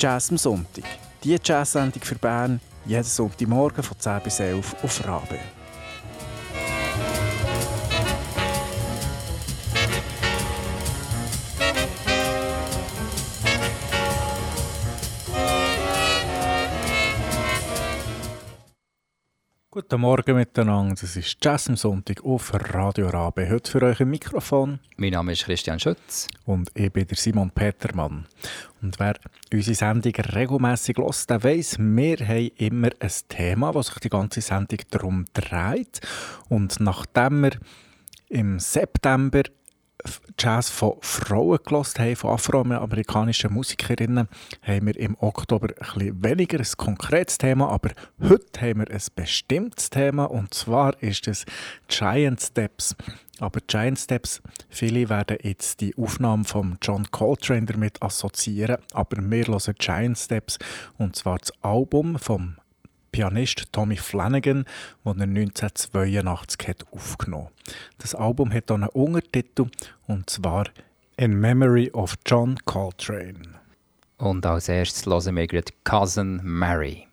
Jazz am Sonntag. Die Jazz-Sendung für Bern, jeden Sonntagmorgen von 10 bis 11 auf Rabe. Guten Morgen miteinander, das ist Jazz am Sonntag auf Radio Rabe. Heute für euch ein Mikrofon. Mein Name ist Christian Schütz. Und ich bin der Simon Petermann. Und wer unsere Sendung regelmässig hört, der weiss, wir haben immer ein Thema, das sich die ganze Sendung darum dreht. Und nachdem wir im September Jazz von Frauen gelost haben, von afroamerikanischen Musikerinnen, haben wir im Oktober ein weniger ein konkretes Thema, aber heute haben wir ein bestimmtes Thema und zwar ist es Giant Steps. Aber Giant Steps, viele werden jetzt die Aufnahme von John Coltrane damit assoziieren, aber wir hören Giant Steps und zwar das Album vom Pianist Tommy Flanagan, das er 1982 hat aufgenommen Das Album hat einen Untertitel, und zwar In Memory of John Coltrane. Und als erstes hören wir Cousin Mary.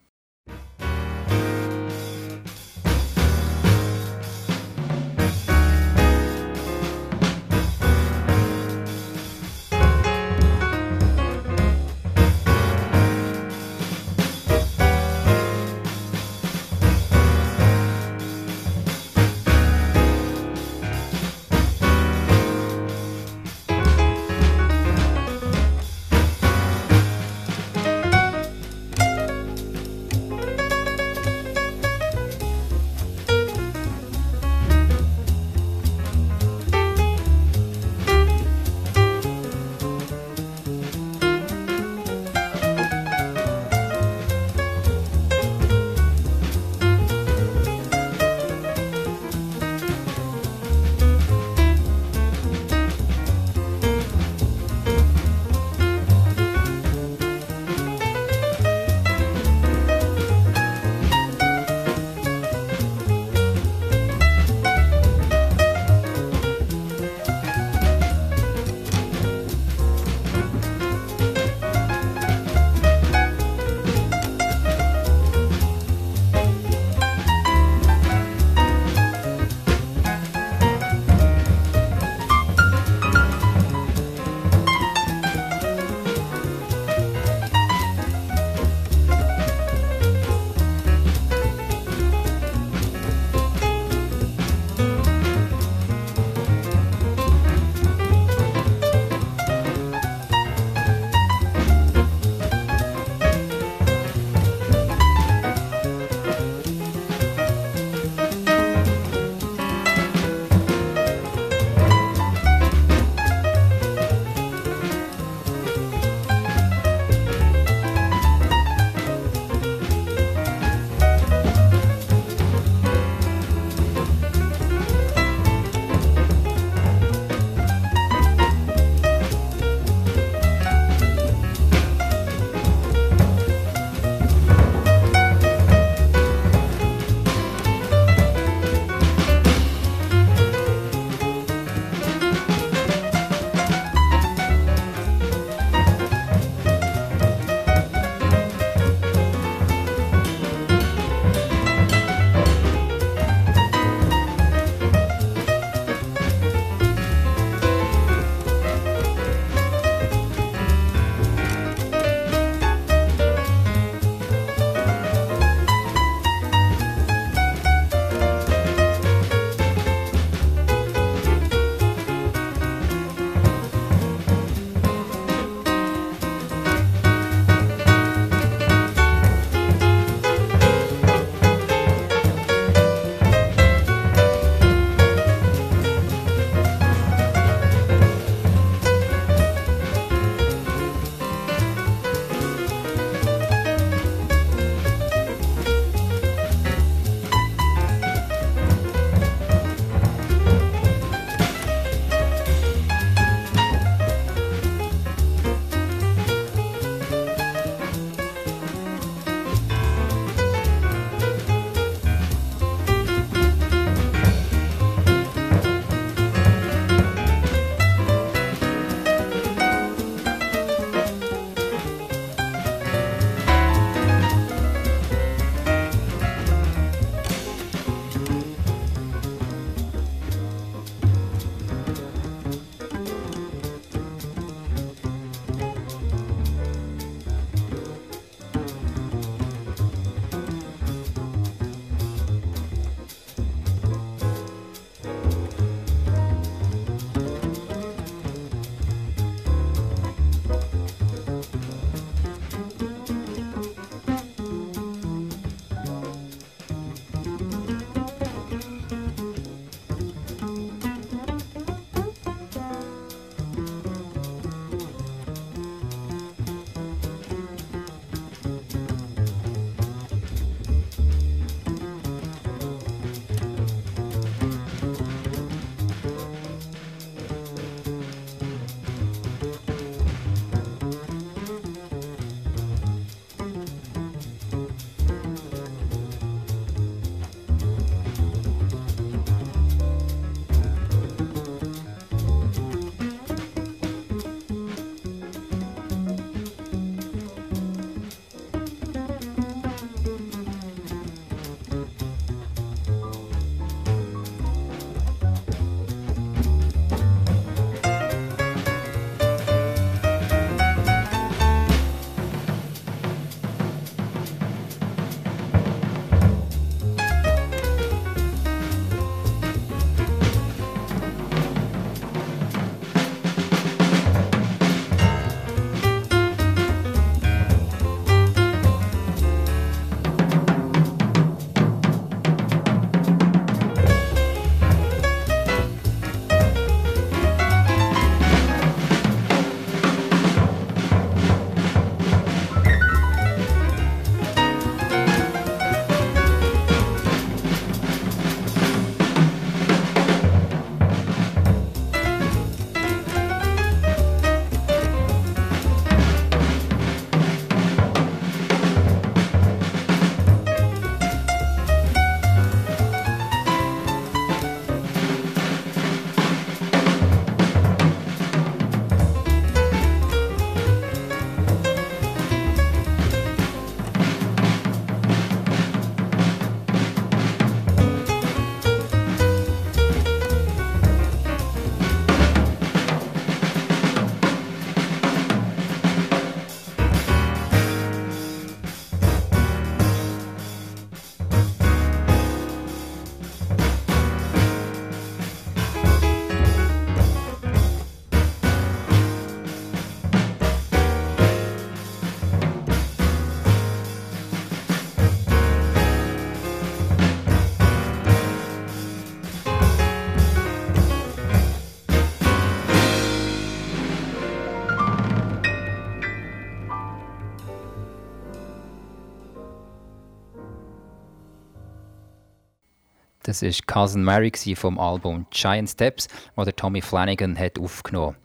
Das war Cousin Mary vom Album Giant Steps, das der Tommy Flanagan hat aufgenommen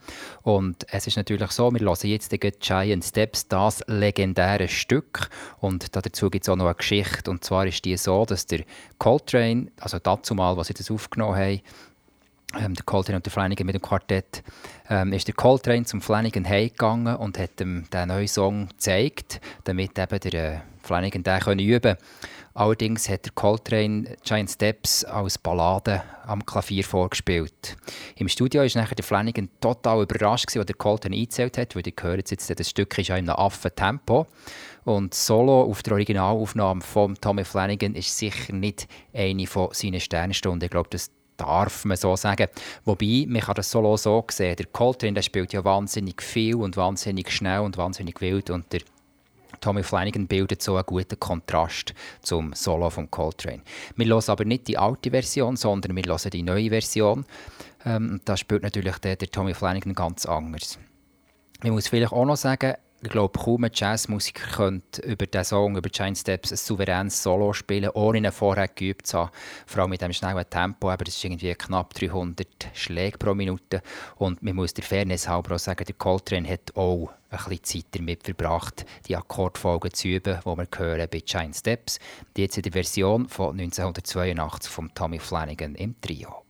Und es ist natürlich so, wir hören jetzt Giant Steps, das legendäre Stück. Und dazu gibt es auch noch eine Geschichte. Und zwar ist die so, dass der Coltrane, also dazu mal, was sie das aufgenommen haben, ähm, der Coltrane und der Flanagan mit dem Quartett, ähm, ist der Coltrane zum Flanagan heimgegangen und hat ihm den neuen Song gezeigt, damit eben der äh, Flanagan den üben konnte. Allerdings hat der Coltrane Giant Steps als Ballade am Klavier vorgespielt. Im Studio war nachher der Flanagan total überrascht, als der Coltrane eingezählt hat, weil ihr hört jetzt, das Stück ist ja in einem Affentempo. Und Solo auf der Originalaufnahme von Tommy Flanagan ist sicher nicht eine von seinen Sternstunden. Ich glaube, das darf man so sagen. Wobei, man kann das Solo so sehen. Der Coltrane der spielt ja wahnsinnig viel und wahnsinnig schnell und wahnsinnig wild. Und der Tommy Flanagan bildet so einen guten Kontrast zum Solo von Coltrane. Wir hören aber nicht die alte Version, sondern wir hören die neue Version. Ähm, da spielt natürlich der, der Tommy Flanagan ganz anders. Man muss vielleicht auch noch sagen, ich glaube, kaum ein Jazzmusiker könnte über diesen Song, über Giant Steps, ein souveränes Solo spielen, ohne ihn vorher geübt zu haben. Vor allem mit dem schnellen Tempo, aber das ist irgendwie knapp 300 Schläge pro Minute. Und man muss der Fairness halber auch sagen, der Coltrane hat auch ein bisschen Zeit damit verbracht, die Akkordfolgen zu üben, die wir hören bei Giant Steps. Die jetzt in der Version von 1982 von Tommy Flanagan im Trio.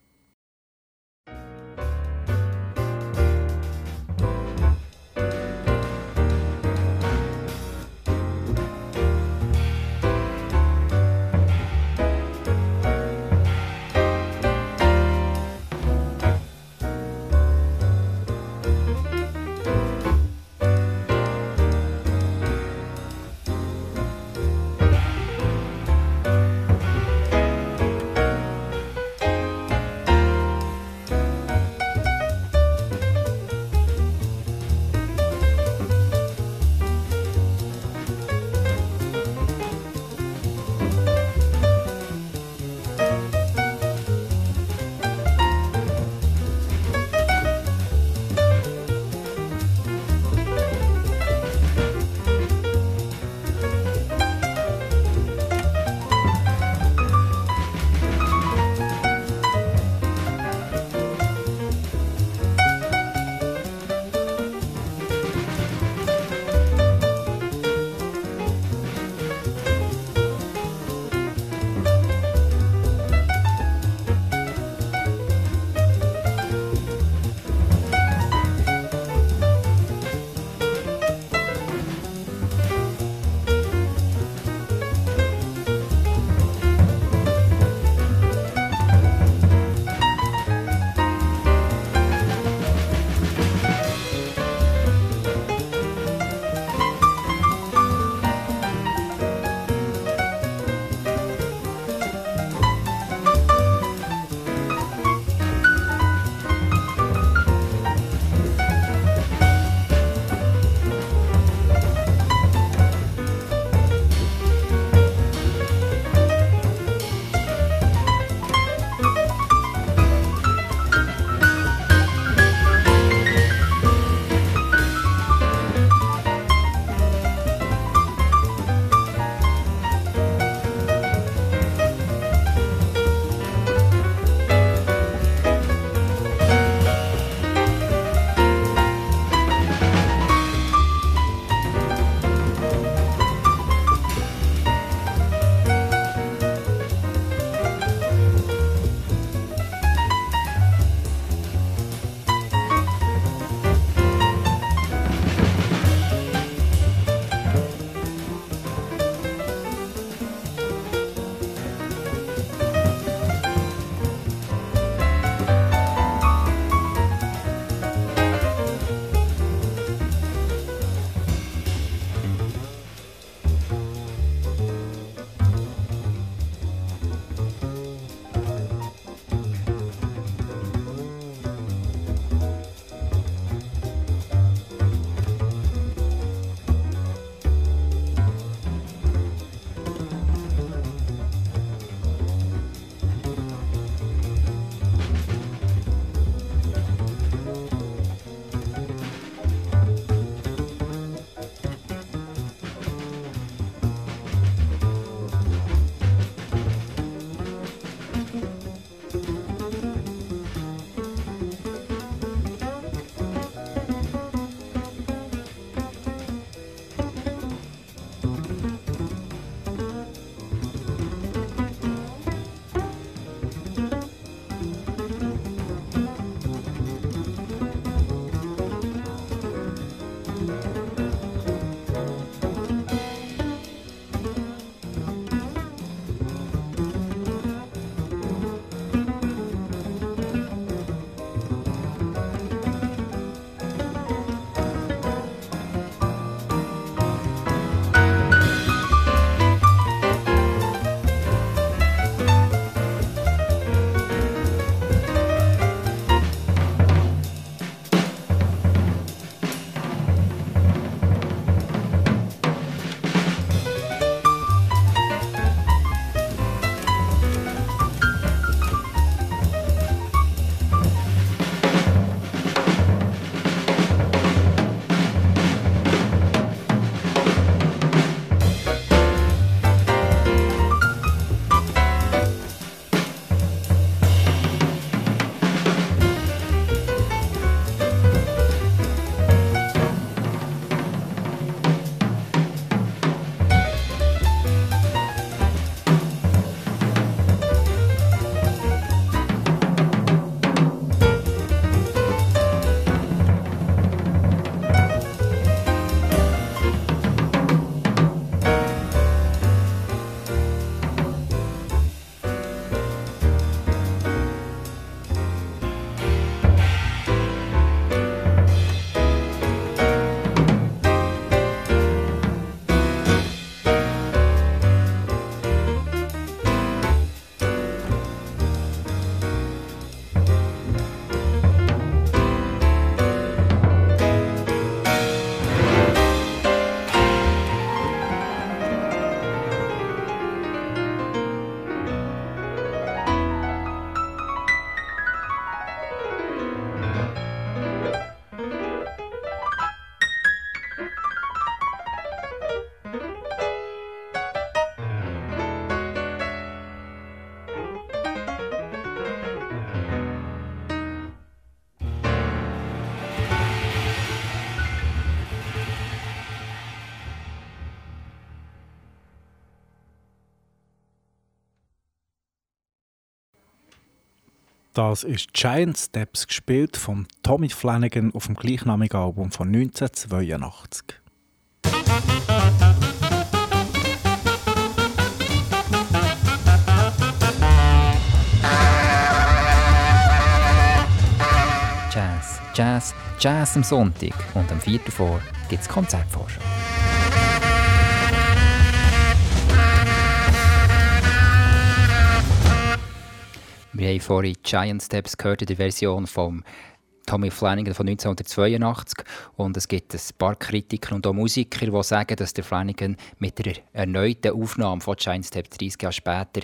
Das ist Giant Steps, gespielt von Tommy Flanagan auf dem gleichnamigen Album von 1982. Jazz, Jazz, Jazz am Sonntag und am 4. vor gibt es Wir haben vorhin Giant Steps gehört in der Version von Tommy Flanagan von 1982 und es gibt ein paar Kritiker und auch Musiker, die sagen, dass der Flanagan mit der erneuten Aufnahme von Giant Steps 30 Jahre später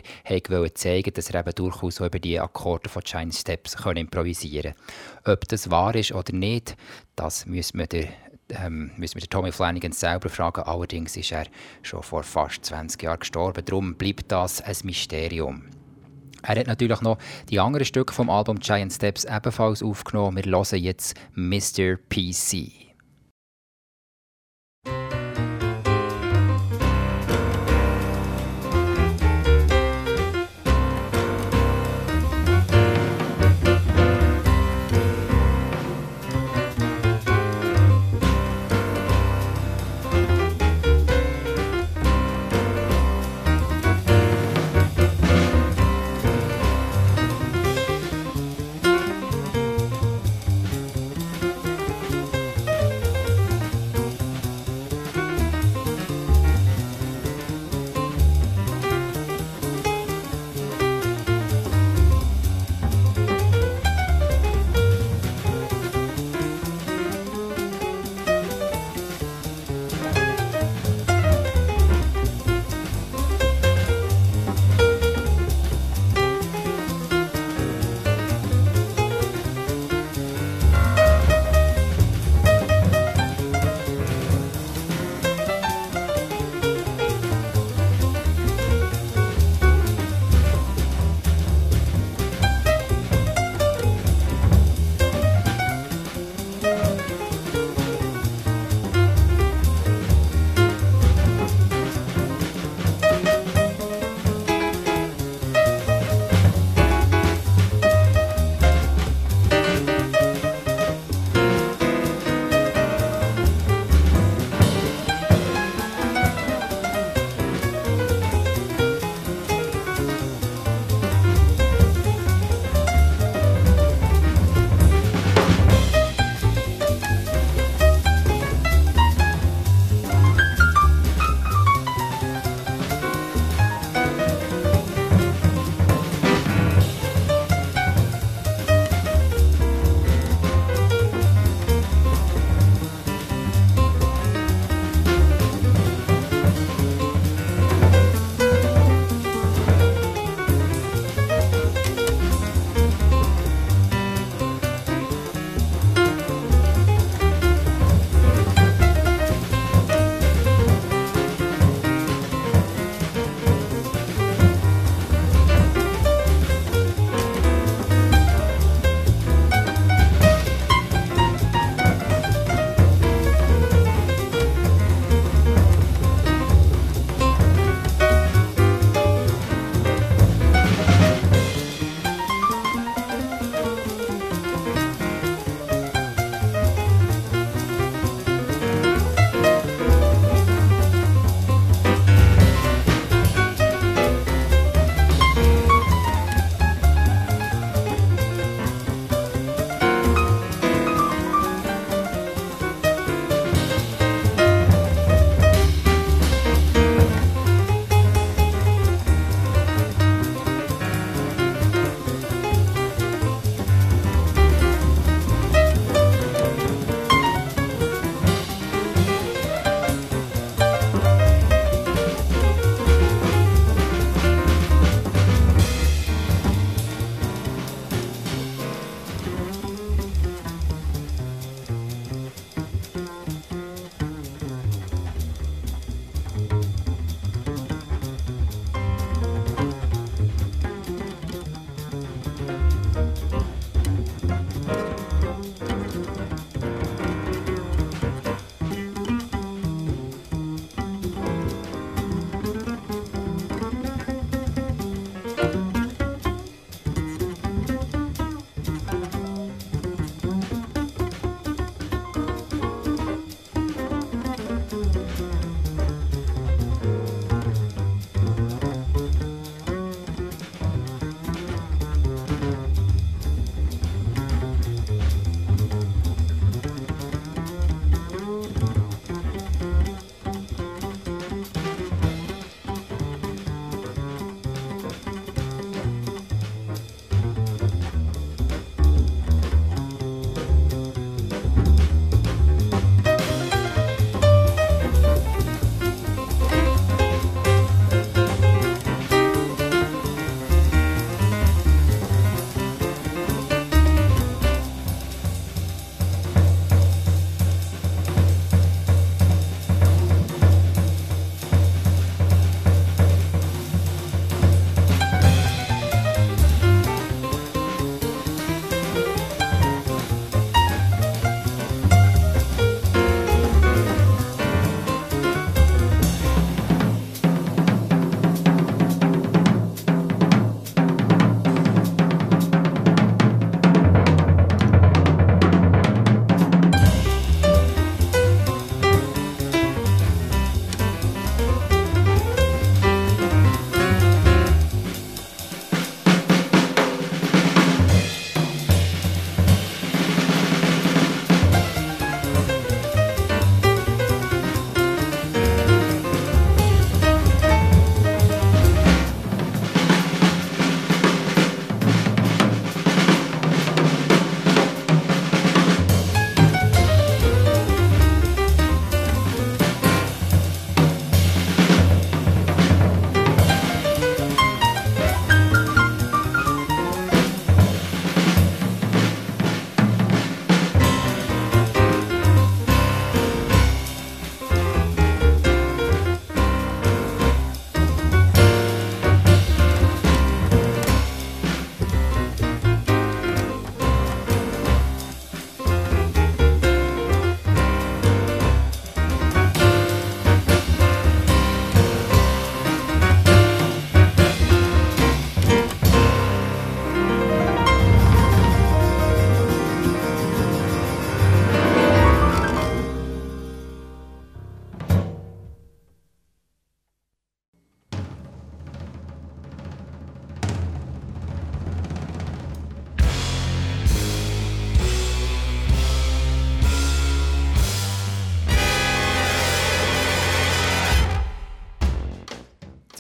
wollte zeigen, dass er eben durchaus über die Akkorde von Giant Steps improvisieren kann. Ob das wahr ist oder nicht, das müssen wir der ähm, müssen wir Tommy Flanagan selber fragen. Allerdings ist er schon vor fast 20 Jahren gestorben. Darum bleibt das ein Mysterium. Er hat natürlich noch die anderen Stücke vom Album Giant Steps ebenfalls aufgenommen. Wir hören jetzt Mr. PC.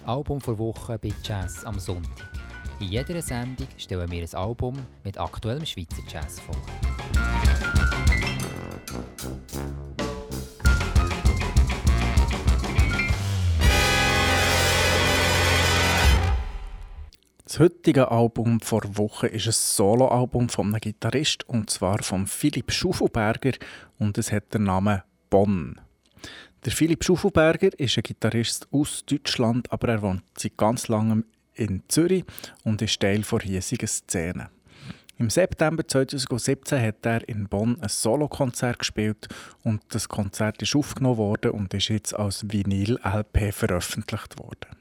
Album vor Woche bei Jazz am Sonntag. In jeder Sendung stellen wir ein Album mit aktuellem Schweizer Jazz vor. Das heutige Album vor Woche ist ein Soloalbum von einem Gitarrist und zwar von Philipp Schufelberger und es hat den Namen Bonn. Der Philipp Schufelberger ist ein Gitarrist aus Deutschland, aber er wohnt seit ganz langem in Zürich und ist Teil der hiesigen Szene. Im September 2017 hat er in Bonn ein Solokonzert gespielt und das Konzert ist aufgenommen worden und ist jetzt als Vinyl-LP veröffentlicht worden.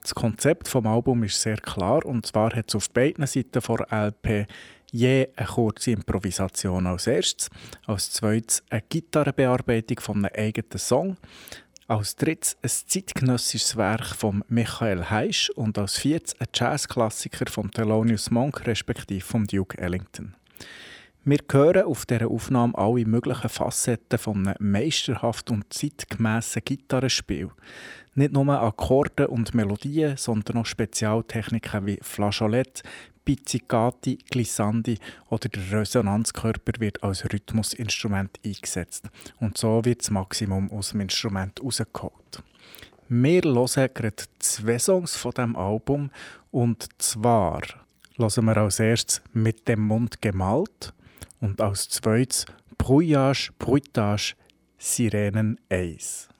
Das Konzept vom Album ist sehr klar und zwar hat es auf beiden Seiten der LP je eine kurze Improvisation als erstes, als zweites eine Gitarrenbearbeitung von einem eigenen Song, als drittes ein zeitgenössisches Werk von Michael Heisch und als viertes ein Jazzklassiker von Thelonious Monk respektive von Duke Ellington. Wir hören auf dieser Aufnahme alle möglichen Facetten von einem meisterhaft und zeitgemässen Gitarrenspiel. Nicht nur Akkorde und Melodien, sondern auch Spezialtechniken wie Flageolett, Pizzicati, Glissandi oder der Resonanzkörper wird als Rhythmusinstrument eingesetzt. Und so wird das Maximum aus dem Instrument rausgeholt. Wir hören gerade zwei Songs von diesem Album und zwar hören wir als erstes «Mit dem Mund gemalt» und als zweites «Brouillage, Bruitage, Sirenen 1».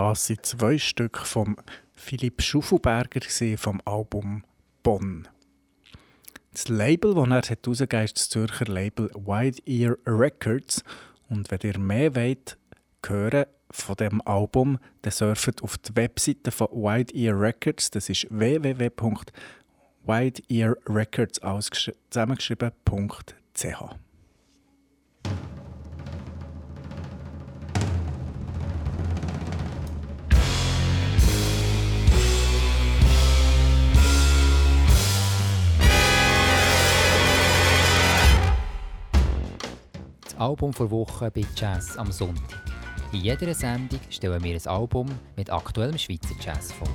Das sind zwei Stück von Philipp Schuffelberger vom Album Bonn. Das Label, das er herausgegeben hat, ist das Zürcher Label Wide Ear Records. Und wenn ihr mehr wollt, hören von dem Album, dann surft auf die Webseite von Wide Ear Records. Das ist www.wideearrecords zusammengeschrieben.ch. Album vor Woche bei Jazz am Sonntag. In jeder Sendung stellen wir ein Album mit aktuellem Schweizer Jazz vor.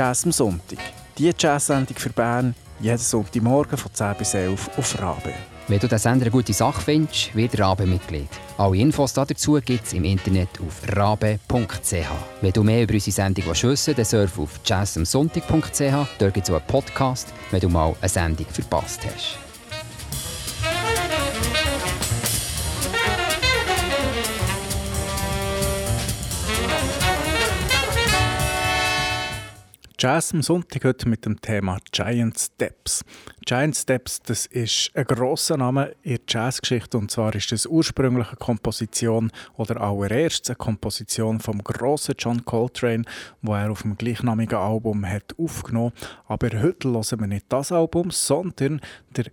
Jazz am Sonntag. Die Jazz-Sendung für Bern, jeden Sonntagmorgen von 10 bis 11 auf Rabe. Wenn du den Sender eine gute Sache findest, wird Rabe-Mitglied. Alle Infos dazu gibt es im Internet auf rabe.ch. Wenn du mehr über unsere Sendung wissen willst, dann surf auf jazzamsonntag.ch. Dort gibt es auch einen Podcast, wenn du mal eine Sendung verpasst hast. Jazz am Sonntag heute mit dem Thema Giant Steps. Giant Steps, das ist ein grosser Name in der Jazzgeschichte und zwar ist das ursprünglich eine Komposition oder allererst eine Komposition vom grossen John Coltrane, wo er auf dem gleichnamigen Album hat aufgenommen. Aber heute hören wir nicht das Album, sondern der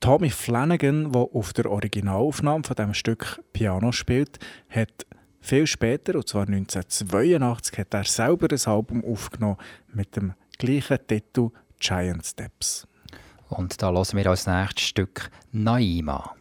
Tommy Flanagan, der auf der Originalaufnahme von dem Stück Piano spielt, hat viel später, und zwar 1982, hat er selber ein Album aufgenommen mit dem gleichen Titel Giant Steps. Und da hören wir als nächstes Stück Naima.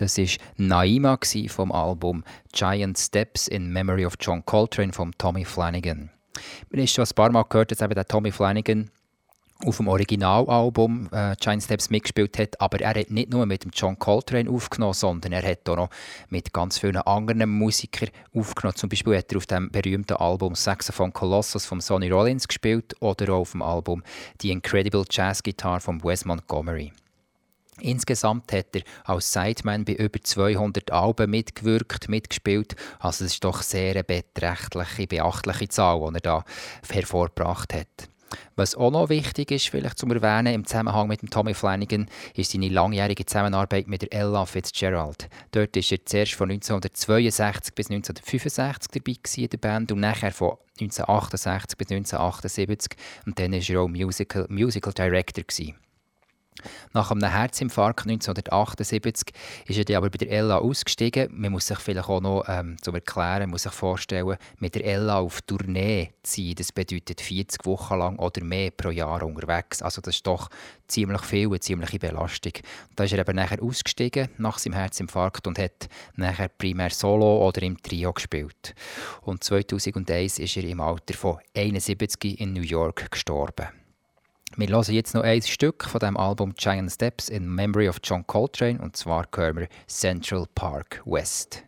Das war Naima vom Album Giant Steps in Memory of John Coltrane von Tommy Flanagan. Wir haben schon ein paar Mal gehört, dass eben der Tommy Flanagan auf dem Originalalbum äh, Giant Steps mitgespielt hat, aber er hat nicht nur mit dem John Coltrane aufgenommen, sondern er hat auch noch mit ganz vielen anderen Musikern aufgenommen. Zum Beispiel hat er auf dem berühmten Album Saxophone Colossus von Sonny Rollins gespielt oder auch auf dem Album The Incredible Jazz Guitar von Wes Montgomery. Insgesamt hat er als Sideman bei über 200 Alben mitgewirkt, mitgespielt. Also es ist doch sehr eine beträchtliche, beachtliche Zahl, die er da hervorgebracht hat. Was auch noch wichtig ist, vielleicht zum Erwähnen im Zusammenhang mit Tommy Flanagan, ist seine langjährige Zusammenarbeit mit der Ella Fitzgerald. Dort war er zuerst von 1962 bis 1965 dabei in der Band und nachher von 1968 bis 1978 und dann war er auch Musical, Musical Director. Gewesen. Nach einem Herzinfarkt 1978 ist er dann aber bei der Ella ausgestiegen. Man muss sich vielleicht auch noch ähm, zum Erklären, muss sich vorstellen, mit der Ella auf Tournee zu sein, das bedeutet 40 Wochen lang oder mehr pro Jahr unterwegs. Also das ist doch ziemlich viel, eine ziemliche Belastung. Da ist er eben nachher ausgestiegen nach seinem Herzinfarkt und hat nachher primär solo oder im Trio gespielt. Und 2001 ist er im Alter von 71 in New York gestorben. Wir hören jetzt noch ein Stück von dem Album Giant Steps in Memory of John Coltrane und zwar hören wir Central Park West.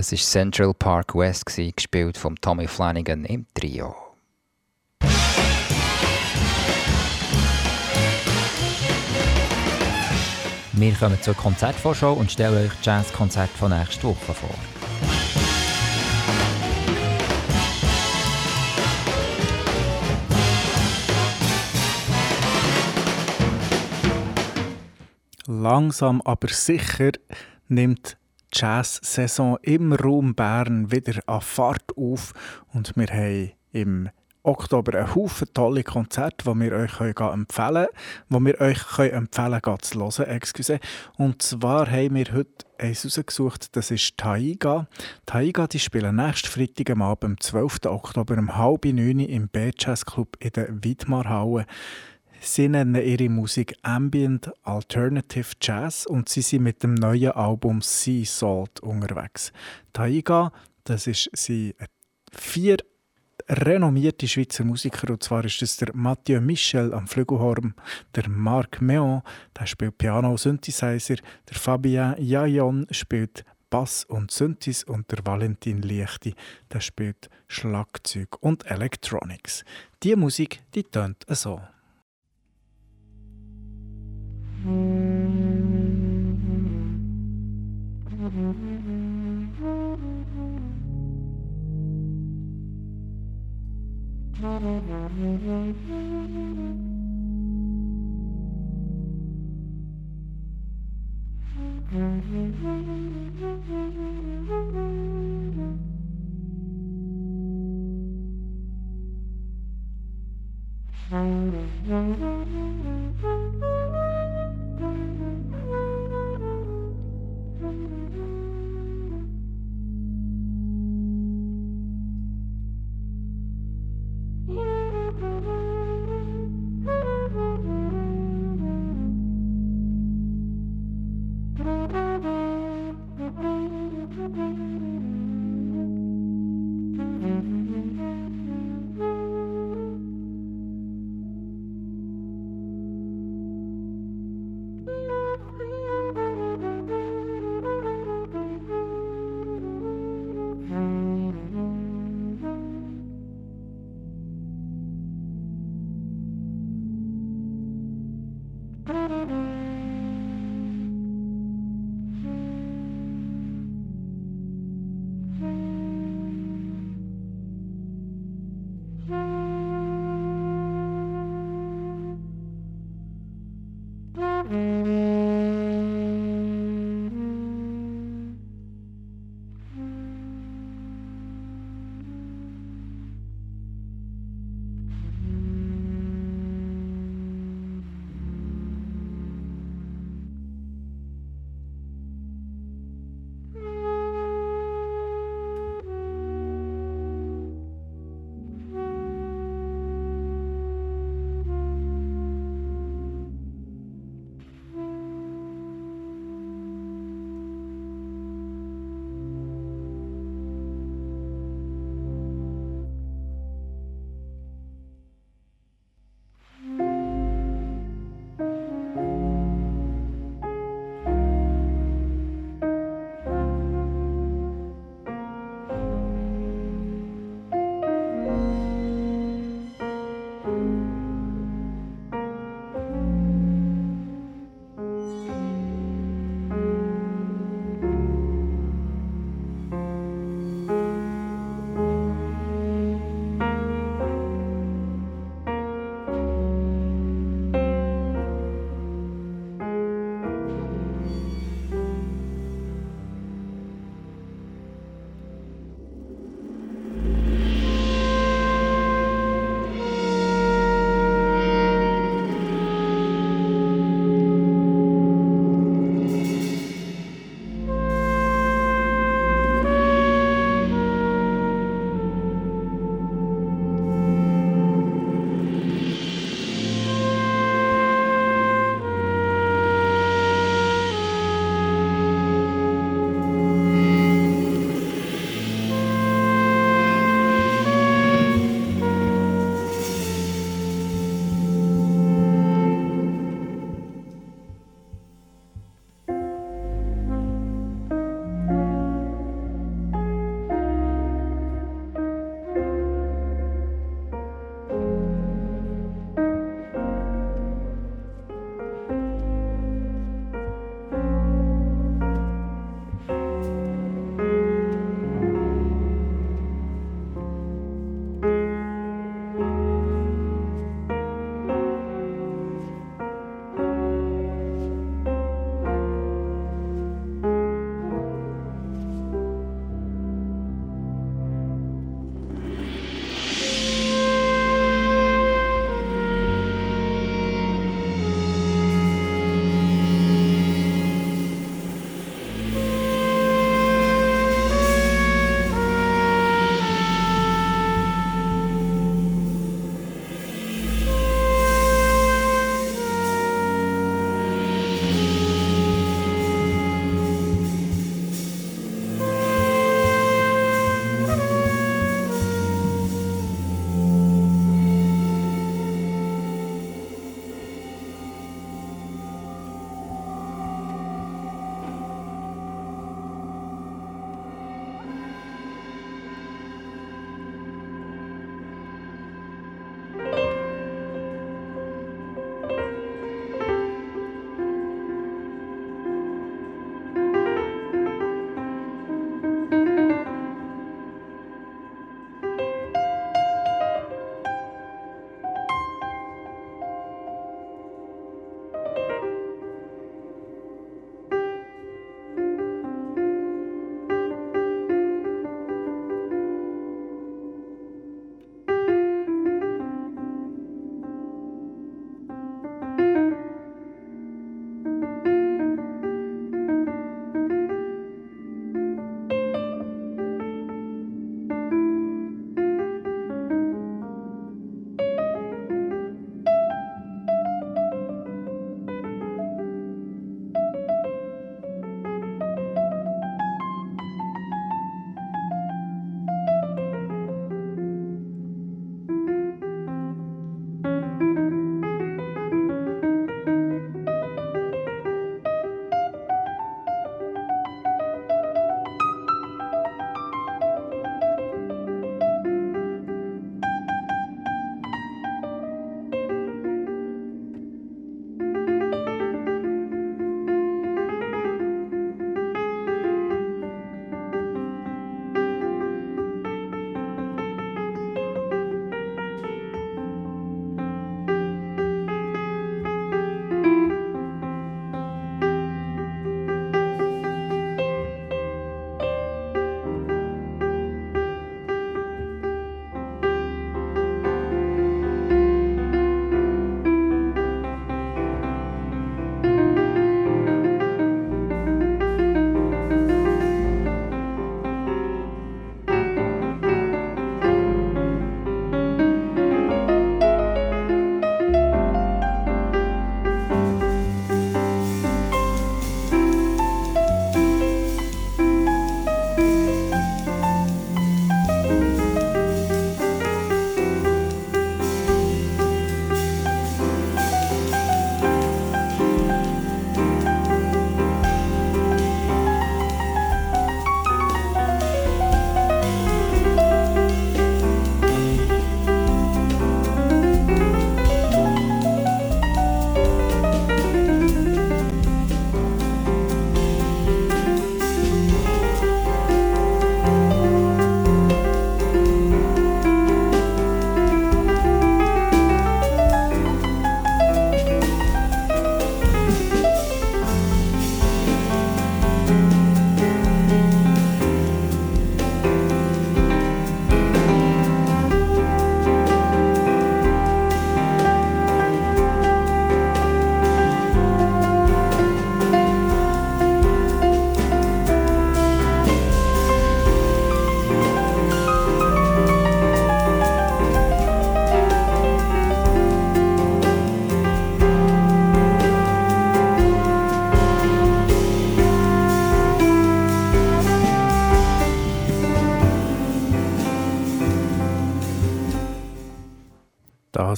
Das war Central Park West, gespielt von Tommy Flanagan im Trio. Wir kommen zur Konzertvorschau und stellen euch das Jazzkonzert von nächster Woche vor. Langsam aber sicher nimmt Jazz-Saison im Raum Bern wieder an Fahrt auf und wir haben im Oktober einen Haufen tolle Konzerte, die wir euch empfehlen können, die wir euch empfehlen können, zu hören. Excuse. Und zwar haben wir heute eins rausgesucht, das ist Taiga. Taiga die spielen nächsten Freitag am Abend, am 12. Oktober um halb neun im B-Jazz Club in der Widmarhalle. Sie nennen ihre Musik Ambient Alternative Jazz und sie sind mit dem neuen Album Sea Salt unterwegs. Taiga, das ist sie vier renommierte Schweizer Musiker. Und zwar ist das der Mathieu Michel am Flügelhorn, der Marc Meon, der spielt Piano und Synthesizer, der Fabien Jayon spielt Bass und Synthes und der Valentin Liechti, der spielt Schlagzeug und Electronics. Die Musik, die tönt so. Mm-hmm.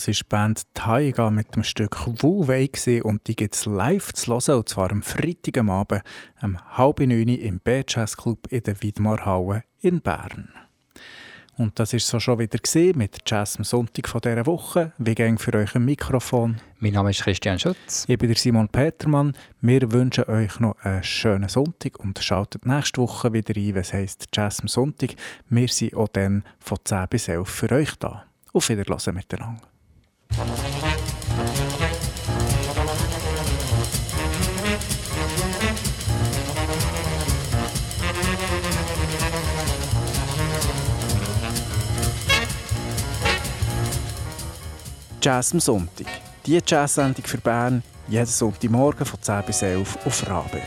Das ist die Band Taiga mit dem Stück Wu Wei und die gibt es live zu hören, und zwar am Freitag am Abend um halb neun im B-Jazz Club in der Widmarhalle in Bern. Und das ist so schon wieder mit Jazz am Sonntag von dieser Woche. Wie ging für euch ein Mikrofon? Mein Name ist Christian Schutz. Ich bin der Simon Petermann. Wir wünschen euch noch einen schönen Sonntag und schaltet nächste Woche wieder ein, was heisst Jazz am Sonntag. Wir sind auch dann von 10 bis 11 für euch da. Auf Wiedersehen miteinander. Jazz am Sonntag. Die Jazz-Sendung für Bern jeden Sonntagmorgen von 10 bis 11 auf Rabe.